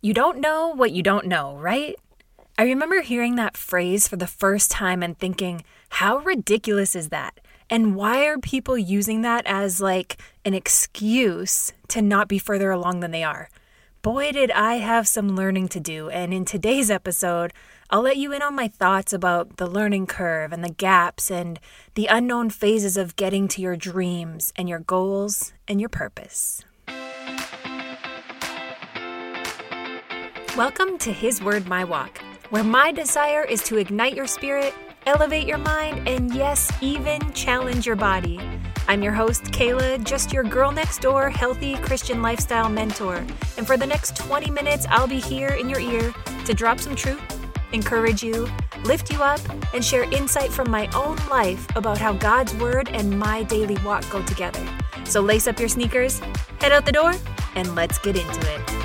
You don't know what you don't know, right? I remember hearing that phrase for the first time and thinking, how ridiculous is that? And why are people using that as like an excuse to not be further along than they are? Boy, did I have some learning to do. And in today's episode, I'll let you in on my thoughts about the learning curve and the gaps and the unknown phases of getting to your dreams and your goals and your purpose. Welcome to His Word, My Walk, where my desire is to ignite your spirit, elevate your mind, and yes, even challenge your body. I'm your host, Kayla, just your girl next door, healthy Christian lifestyle mentor. And for the next 20 minutes, I'll be here in your ear to drop some truth, encourage you, lift you up, and share insight from my own life about how God's Word and my daily walk go together. So lace up your sneakers, head out the door, and let's get into it.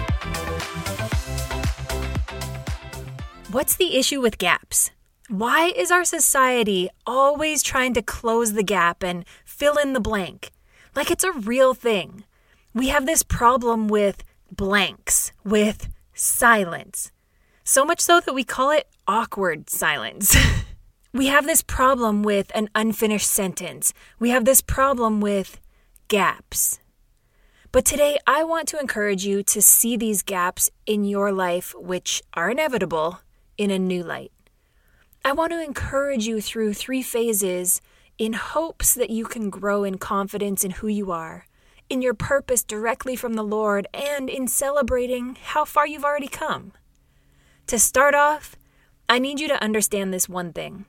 What's the issue with gaps? Why is our society always trying to close the gap and fill in the blank? Like it's a real thing. We have this problem with blanks, with silence. So much so that we call it awkward silence. we have this problem with an unfinished sentence. We have this problem with gaps. But today, I want to encourage you to see these gaps in your life, which are inevitable, in a new light. I want to encourage you through three phases in hopes that you can grow in confidence in who you are, in your purpose directly from the Lord, and in celebrating how far you've already come. To start off, I need you to understand this one thing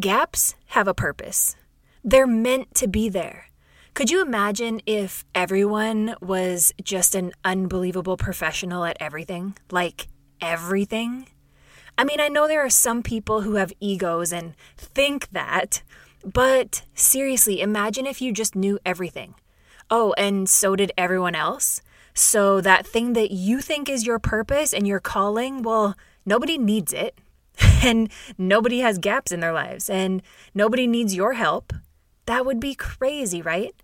gaps have a purpose, they're meant to be there. Could you imagine if everyone was just an unbelievable professional at everything? Like everything? I mean, I know there are some people who have egos and think that, but seriously, imagine if you just knew everything. Oh, and so did everyone else. So that thing that you think is your purpose and your calling, well, nobody needs it. And nobody has gaps in their lives, and nobody needs your help. That would be crazy, right?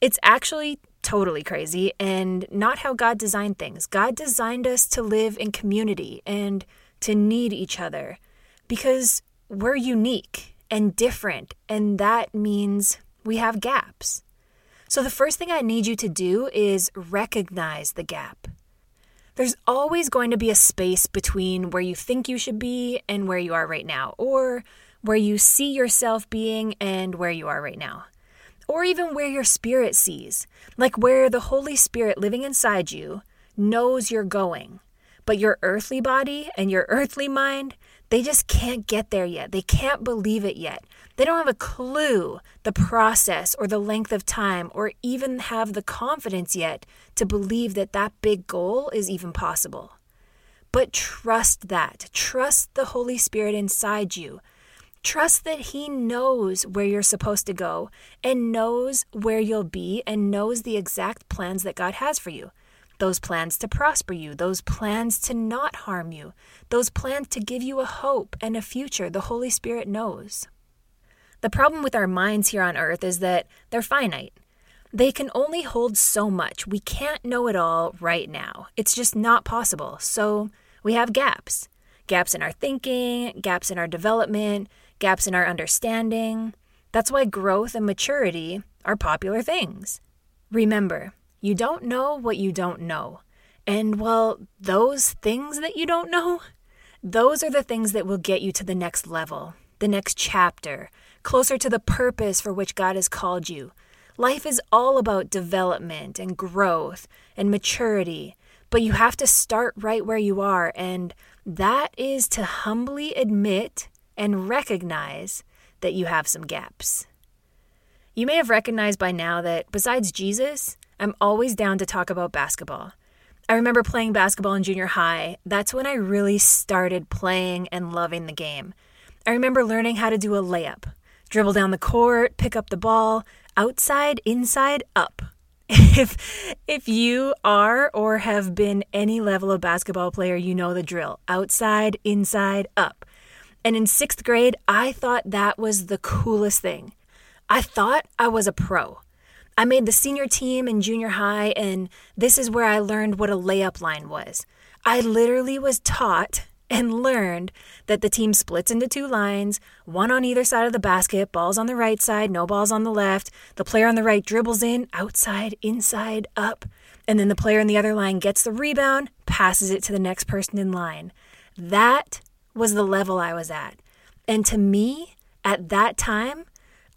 It's actually totally crazy and not how God designed things. God designed us to live in community and to need each other because we're unique and different, and that means we have gaps. So, the first thing I need you to do is recognize the gap. There's always going to be a space between where you think you should be and where you are right now, or where you see yourself being and where you are right now, or even where your spirit sees, like where the Holy Spirit living inside you knows you're going but your earthly body and your earthly mind, they just can't get there yet. They can't believe it yet. They don't have a clue the process or the length of time or even have the confidence yet to believe that that big goal is even possible. But trust that. Trust the Holy Spirit inside you. Trust that He knows where you're supposed to go and knows where you'll be and knows the exact plans that God has for you those plans to prosper you, those plans to not harm you, those plans to give you a hope and a future the Holy Spirit knows. The problem with our minds here on earth is that they're finite. They can only hold so much. We can't know it all right now. It's just not possible. So we have gaps gaps in our thinking, gaps in our development, gaps in our understanding. That's why growth and maturity are popular things. Remember, you don't know what you don't know. And well, those things that you don't know, those are the things that will get you to the next level, the next chapter, closer to the purpose for which God has called you. Life is all about development and growth and maturity, but you have to start right where you are, and that is to humbly admit and recognize that you have some gaps. You may have recognized by now that besides Jesus, I'm always down to talk about basketball. I remember playing basketball in junior high. That's when I really started playing and loving the game. I remember learning how to do a layup dribble down the court, pick up the ball, outside, inside, up. If if you are or have been any level of basketball player, you know the drill. Outside, inside, up. And in 6th grade, I thought that was the coolest thing. I thought I was a pro. I made the senior team in junior high, and this is where I learned what a layup line was. I literally was taught and learned that the team splits into two lines, one on either side of the basket, balls on the right side, no balls on the left. The player on the right dribbles in, outside, inside, up, and then the player in the other line gets the rebound, passes it to the next person in line. That was the level I was at. And to me, at that time,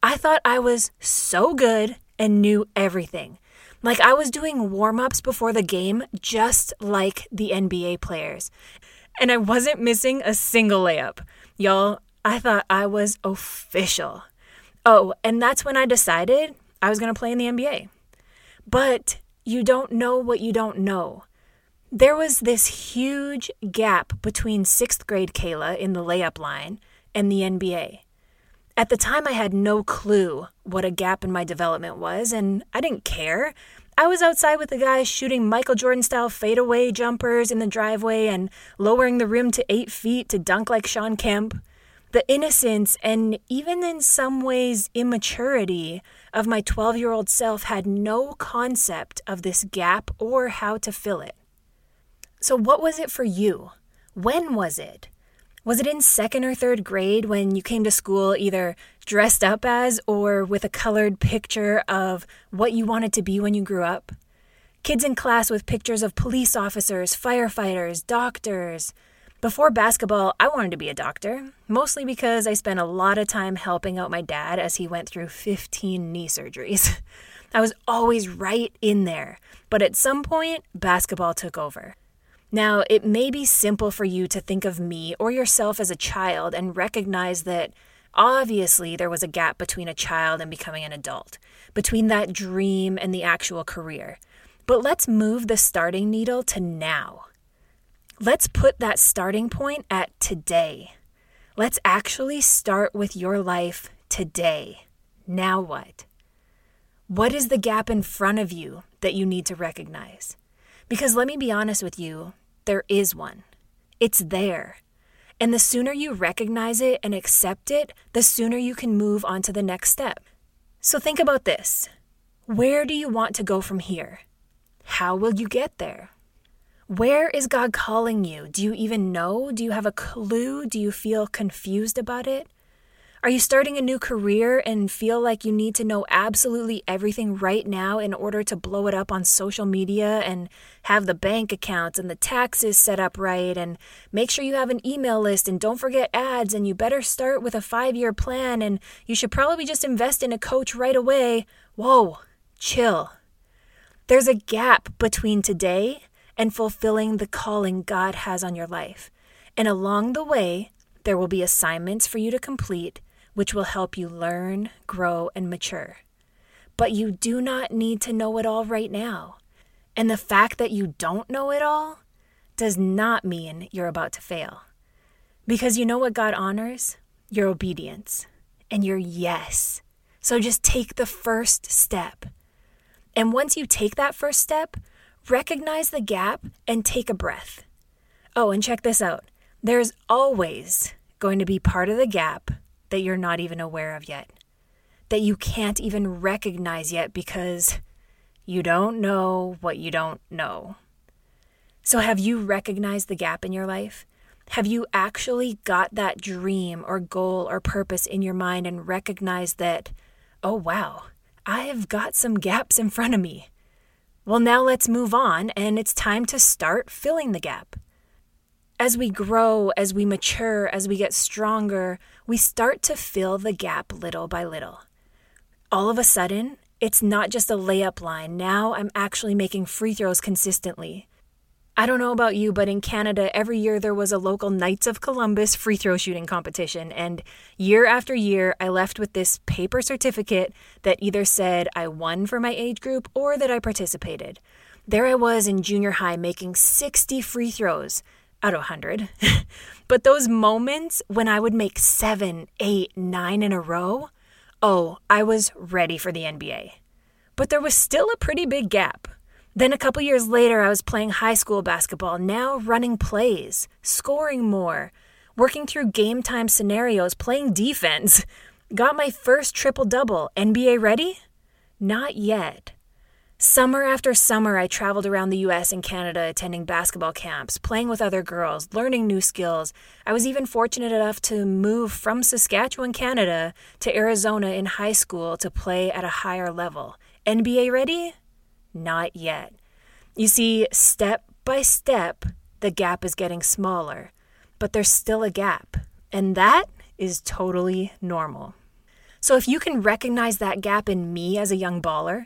I thought I was so good and knew everything. Like I was doing warm ups before the game, just like the NBA players and I wasn't missing a single layup. Y'all, I thought I was official. Oh, and that's when I decided I was going to play in the NBA. But you don't know what you don't know. There was this huge gap between sixth grade Kayla in the layup line and the NBA. At the time, I had no clue what a gap in my development was, and I didn't care. I was outside with the guys shooting Michael Jordan style fadeaway jumpers in the driveway and lowering the rim to eight feet to dunk like Shawn Kemp. The innocence and even in some ways immaturity of my 12 year old self had no concept of this gap or how to fill it. So, what was it for you? When was it? Was it in second or third grade when you came to school either dressed up as or with a colored picture of what you wanted to be when you grew up? Kids in class with pictures of police officers, firefighters, doctors. Before basketball, I wanted to be a doctor, mostly because I spent a lot of time helping out my dad as he went through 15 knee surgeries. I was always right in there, but at some point, basketball took over. Now, it may be simple for you to think of me or yourself as a child and recognize that obviously there was a gap between a child and becoming an adult, between that dream and the actual career. But let's move the starting needle to now. Let's put that starting point at today. Let's actually start with your life today. Now what? What is the gap in front of you that you need to recognize? Because let me be honest with you, there is one. It's there. And the sooner you recognize it and accept it, the sooner you can move on to the next step. So think about this Where do you want to go from here? How will you get there? Where is God calling you? Do you even know? Do you have a clue? Do you feel confused about it? Are you starting a new career and feel like you need to know absolutely everything right now in order to blow it up on social media and have the bank accounts and the taxes set up right and make sure you have an email list and don't forget ads and you better start with a 5-year plan and you should probably just invest in a coach right away. Whoa, chill. There's a gap between today and fulfilling the calling God has on your life. And along the way, there will be assignments for you to complete which will help you learn, grow, and mature. But you do not need to know it all right now. And the fact that you don't know it all does not mean you're about to fail. Because you know what God honors? Your obedience and your yes. So just take the first step. And once you take that first step, recognize the gap and take a breath. Oh, and check this out there's always going to be part of the gap that you're not even aware of yet, that you can't even recognize yet because you don't know what you don't know. So, have you recognized the gap in your life? Have you actually got that dream or goal or purpose in your mind and recognized that, oh wow, I have got some gaps in front of me? Well, now let's move on and it's time to start filling the gap as we grow, as we mature, as we get stronger, we start to fill the gap little by little. All of a sudden, it's not just a layup line. Now I'm actually making free throws consistently. I don't know about you, but in Canada, every year there was a local Knights of Columbus free throw shooting competition. And year after year, I left with this paper certificate that either said I won for my age group or that I participated. There I was in junior high making 60 free throws out of 100. but those moments when I would make seven, eight, nine in a row, oh, I was ready for the NBA. But there was still a pretty big gap. Then a couple years later, I was playing high school basketball, now running plays, scoring more, working through game time scenarios, playing defense. Got my first triple double. NBA ready? Not yet. Summer after summer, I traveled around the US and Canada attending basketball camps, playing with other girls, learning new skills. I was even fortunate enough to move from Saskatchewan, Canada to Arizona in high school to play at a higher level. NBA ready? Not yet. You see, step by step, the gap is getting smaller, but there's still a gap, and that is totally normal. So if you can recognize that gap in me as a young baller,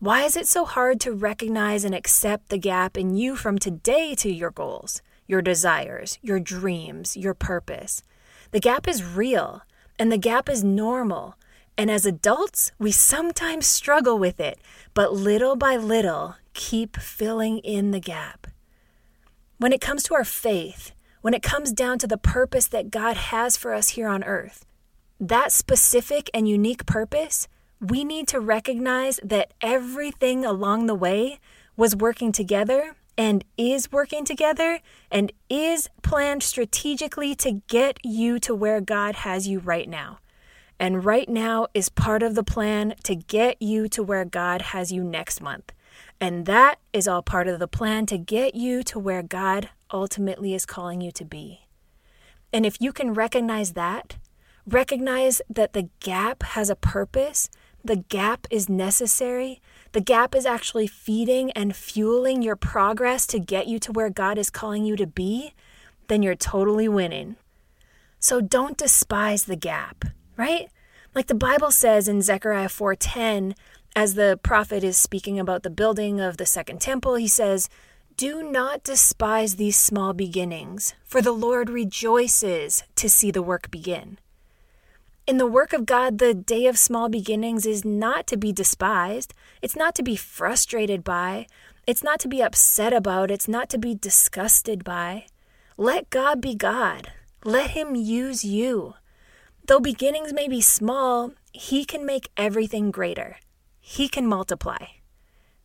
why is it so hard to recognize and accept the gap in you from today to your goals, your desires, your dreams, your purpose? The gap is real and the gap is normal. And as adults, we sometimes struggle with it, but little by little, keep filling in the gap. When it comes to our faith, when it comes down to the purpose that God has for us here on earth, that specific and unique purpose we need to recognize that everything along the way was working together and is working together and is planned strategically to get you to where God has you right now. And right now is part of the plan to get you to where God has you next month. And that is all part of the plan to get you to where God ultimately is calling you to be. And if you can recognize that, recognize that the gap has a purpose the gap is necessary. The gap is actually feeding and fueling your progress to get you to where God is calling you to be, then you're totally winning. So don't despise the gap, right? Like the Bible says in Zechariah 4:10, as the prophet is speaking about the building of the second temple, he says, "Do not despise these small beginnings, for the Lord rejoices to see the work begin." In the work of God, the day of small beginnings is not to be despised. It's not to be frustrated by. It's not to be upset about. It's not to be disgusted by. Let God be God. Let Him use you. Though beginnings may be small, He can make everything greater. He can multiply.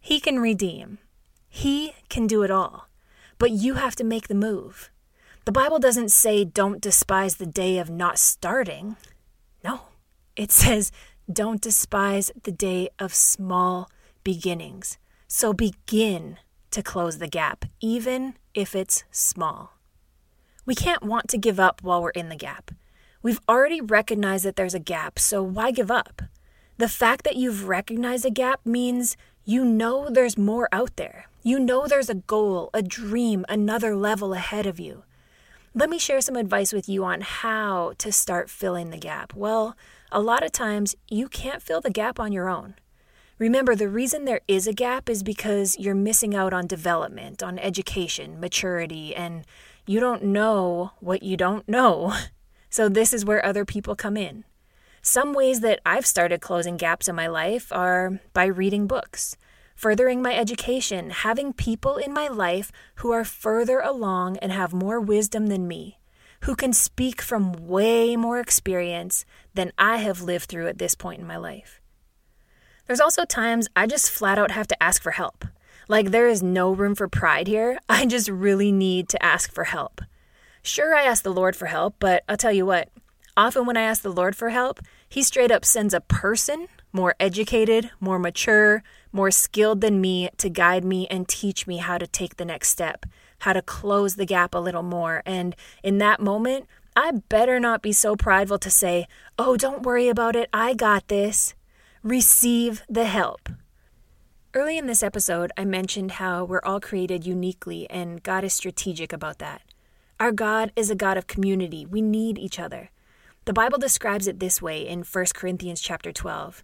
He can redeem. He can do it all. But you have to make the move. The Bible doesn't say don't despise the day of not starting. No, it says, don't despise the day of small beginnings. So begin to close the gap, even if it's small. We can't want to give up while we're in the gap. We've already recognized that there's a gap, so why give up? The fact that you've recognized a gap means you know there's more out there. You know there's a goal, a dream, another level ahead of you. Let me share some advice with you on how to start filling the gap. Well, a lot of times you can't fill the gap on your own. Remember, the reason there is a gap is because you're missing out on development, on education, maturity, and you don't know what you don't know. So, this is where other people come in. Some ways that I've started closing gaps in my life are by reading books furthering my education, having people in my life who are further along and have more wisdom than me, who can speak from way more experience than I have lived through at this point in my life. There's also times I just flat out have to ask for help. Like, there is no room for pride here. I just really need to ask for help. Sure, I ask the Lord for help, but I'll tell you what, often when I ask the Lord for help, He straight up sends a person more educated, more mature, more skilled than me to guide me and teach me how to take the next step, how to close the gap a little more. And in that moment, I better not be so prideful to say, Oh, don't worry about it, I got this. Receive the help. Early in this episode, I mentioned how we're all created uniquely and God is strategic about that. Our God is a God of community. We need each other. The Bible describes it this way in 1 Corinthians chapter 12.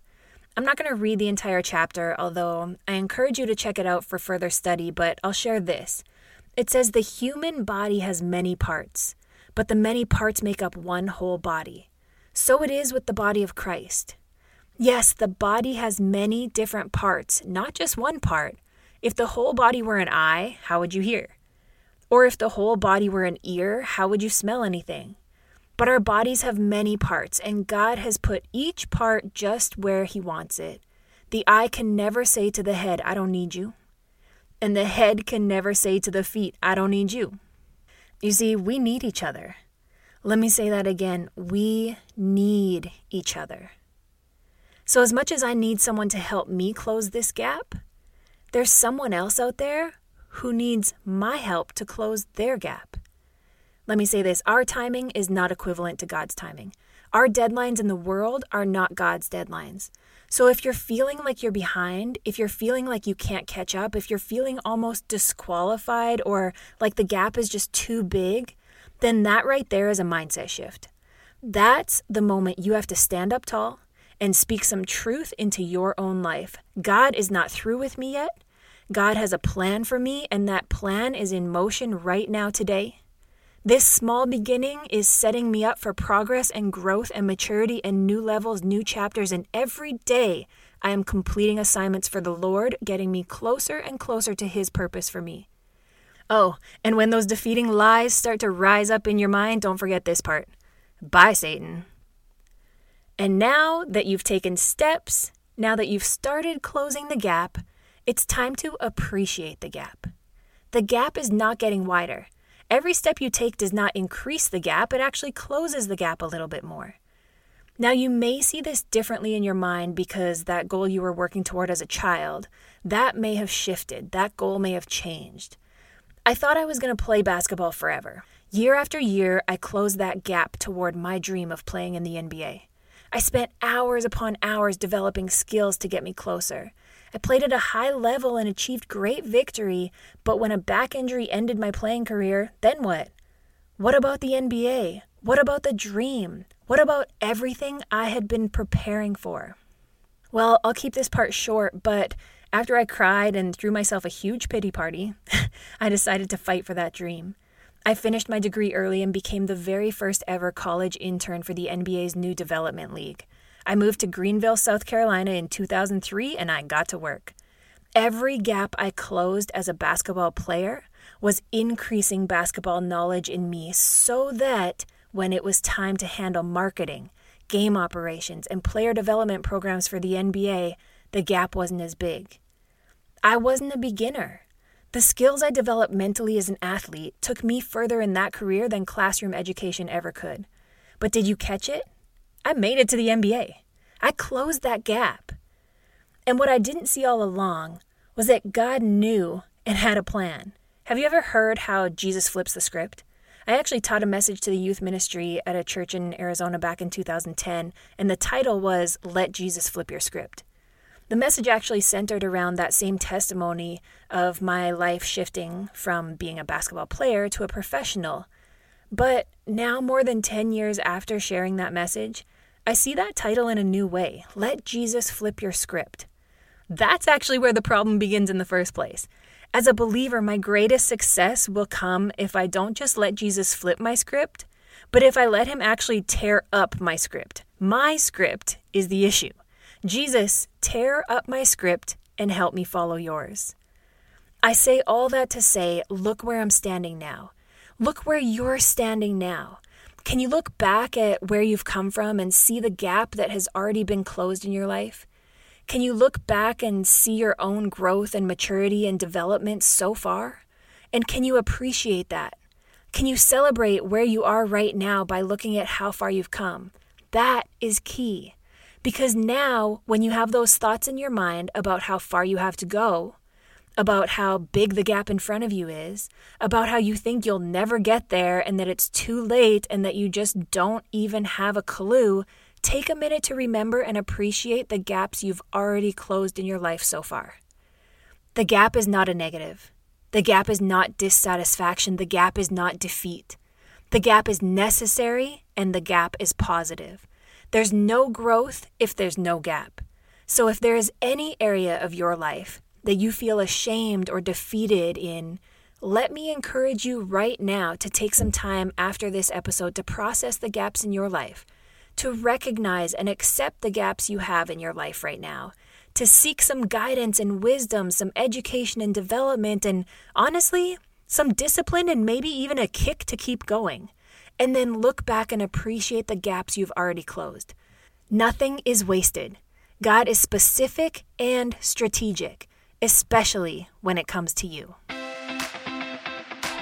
I'm not going to read the entire chapter, although I encourage you to check it out for further study, but I'll share this. It says the human body has many parts, but the many parts make up one whole body. So it is with the body of Christ. Yes, the body has many different parts, not just one part. If the whole body were an eye, how would you hear? Or if the whole body were an ear, how would you smell anything? But our bodies have many parts, and God has put each part just where He wants it. The eye can never say to the head, I don't need you. And the head can never say to the feet, I don't need you. You see, we need each other. Let me say that again. We need each other. So, as much as I need someone to help me close this gap, there's someone else out there who needs my help to close their gap. Let me say this our timing is not equivalent to God's timing. Our deadlines in the world are not God's deadlines. So if you're feeling like you're behind, if you're feeling like you can't catch up, if you're feeling almost disqualified or like the gap is just too big, then that right there is a mindset shift. That's the moment you have to stand up tall and speak some truth into your own life. God is not through with me yet. God has a plan for me, and that plan is in motion right now today. This small beginning is setting me up for progress and growth and maturity and new levels, new chapters. And every day I am completing assignments for the Lord, getting me closer and closer to His purpose for me. Oh, and when those defeating lies start to rise up in your mind, don't forget this part. Bye, Satan. And now that you've taken steps, now that you've started closing the gap, it's time to appreciate the gap. The gap is not getting wider. Every step you take does not increase the gap, it actually closes the gap a little bit more. Now, you may see this differently in your mind because that goal you were working toward as a child, that may have shifted, that goal may have changed. I thought I was going to play basketball forever. Year after year, I closed that gap toward my dream of playing in the NBA. I spent hours upon hours developing skills to get me closer. I played at a high level and achieved great victory, but when a back injury ended my playing career, then what? What about the NBA? What about the dream? What about everything I had been preparing for? Well, I'll keep this part short, but after I cried and threw myself a huge pity party, I decided to fight for that dream. I finished my degree early and became the very first ever college intern for the NBA's new development league. I moved to Greenville, South Carolina in 2003 and I got to work. Every gap I closed as a basketball player was increasing basketball knowledge in me so that when it was time to handle marketing, game operations, and player development programs for the NBA, the gap wasn't as big. I wasn't a beginner. The skills I developed mentally as an athlete took me further in that career than classroom education ever could. But did you catch it? I made it to the NBA. I closed that gap. And what I didn't see all along was that God knew and had a plan. Have you ever heard how Jesus flips the script? I actually taught a message to the youth ministry at a church in Arizona back in 2010, and the title was Let Jesus Flip Your Script. The message actually centered around that same testimony of my life shifting from being a basketball player to a professional but now, more than 10 years after sharing that message, I see that title in a new way Let Jesus Flip Your Script. That's actually where the problem begins in the first place. As a believer, my greatest success will come if I don't just let Jesus flip my script, but if I let him actually tear up my script. My script is the issue. Jesus, tear up my script and help me follow yours. I say all that to say, look where I'm standing now. Look where you're standing now. Can you look back at where you've come from and see the gap that has already been closed in your life? Can you look back and see your own growth and maturity and development so far? And can you appreciate that? Can you celebrate where you are right now by looking at how far you've come? That is key. Because now, when you have those thoughts in your mind about how far you have to go, about how big the gap in front of you is, about how you think you'll never get there and that it's too late and that you just don't even have a clue, take a minute to remember and appreciate the gaps you've already closed in your life so far. The gap is not a negative. The gap is not dissatisfaction. The gap is not defeat. The gap is necessary and the gap is positive. There's no growth if there's no gap. So, if there is any area of your life that you feel ashamed or defeated in, let me encourage you right now to take some time after this episode to process the gaps in your life, to recognize and accept the gaps you have in your life right now, to seek some guidance and wisdom, some education and development, and honestly, some discipline and maybe even a kick to keep going. And then look back and appreciate the gaps you've already closed. Nothing is wasted. God is specific and strategic especially when it comes to you.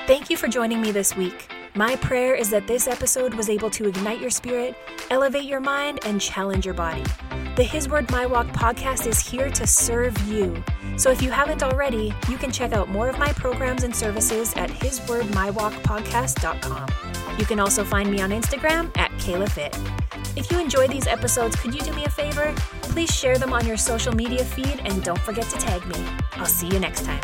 Thank you for joining me this week. My prayer is that this episode was able to ignite your spirit, elevate your mind, and challenge your body. The His Word My Walk podcast is here to serve you. So if you haven't already, you can check out more of my programs and services at hiswordmywalkpodcast.com. You can also find me on Instagram at KaylaFit. If you enjoy these episodes, could you do me a favor? Please share them on your social media feed and don't forget to tag me. I'll see you next time.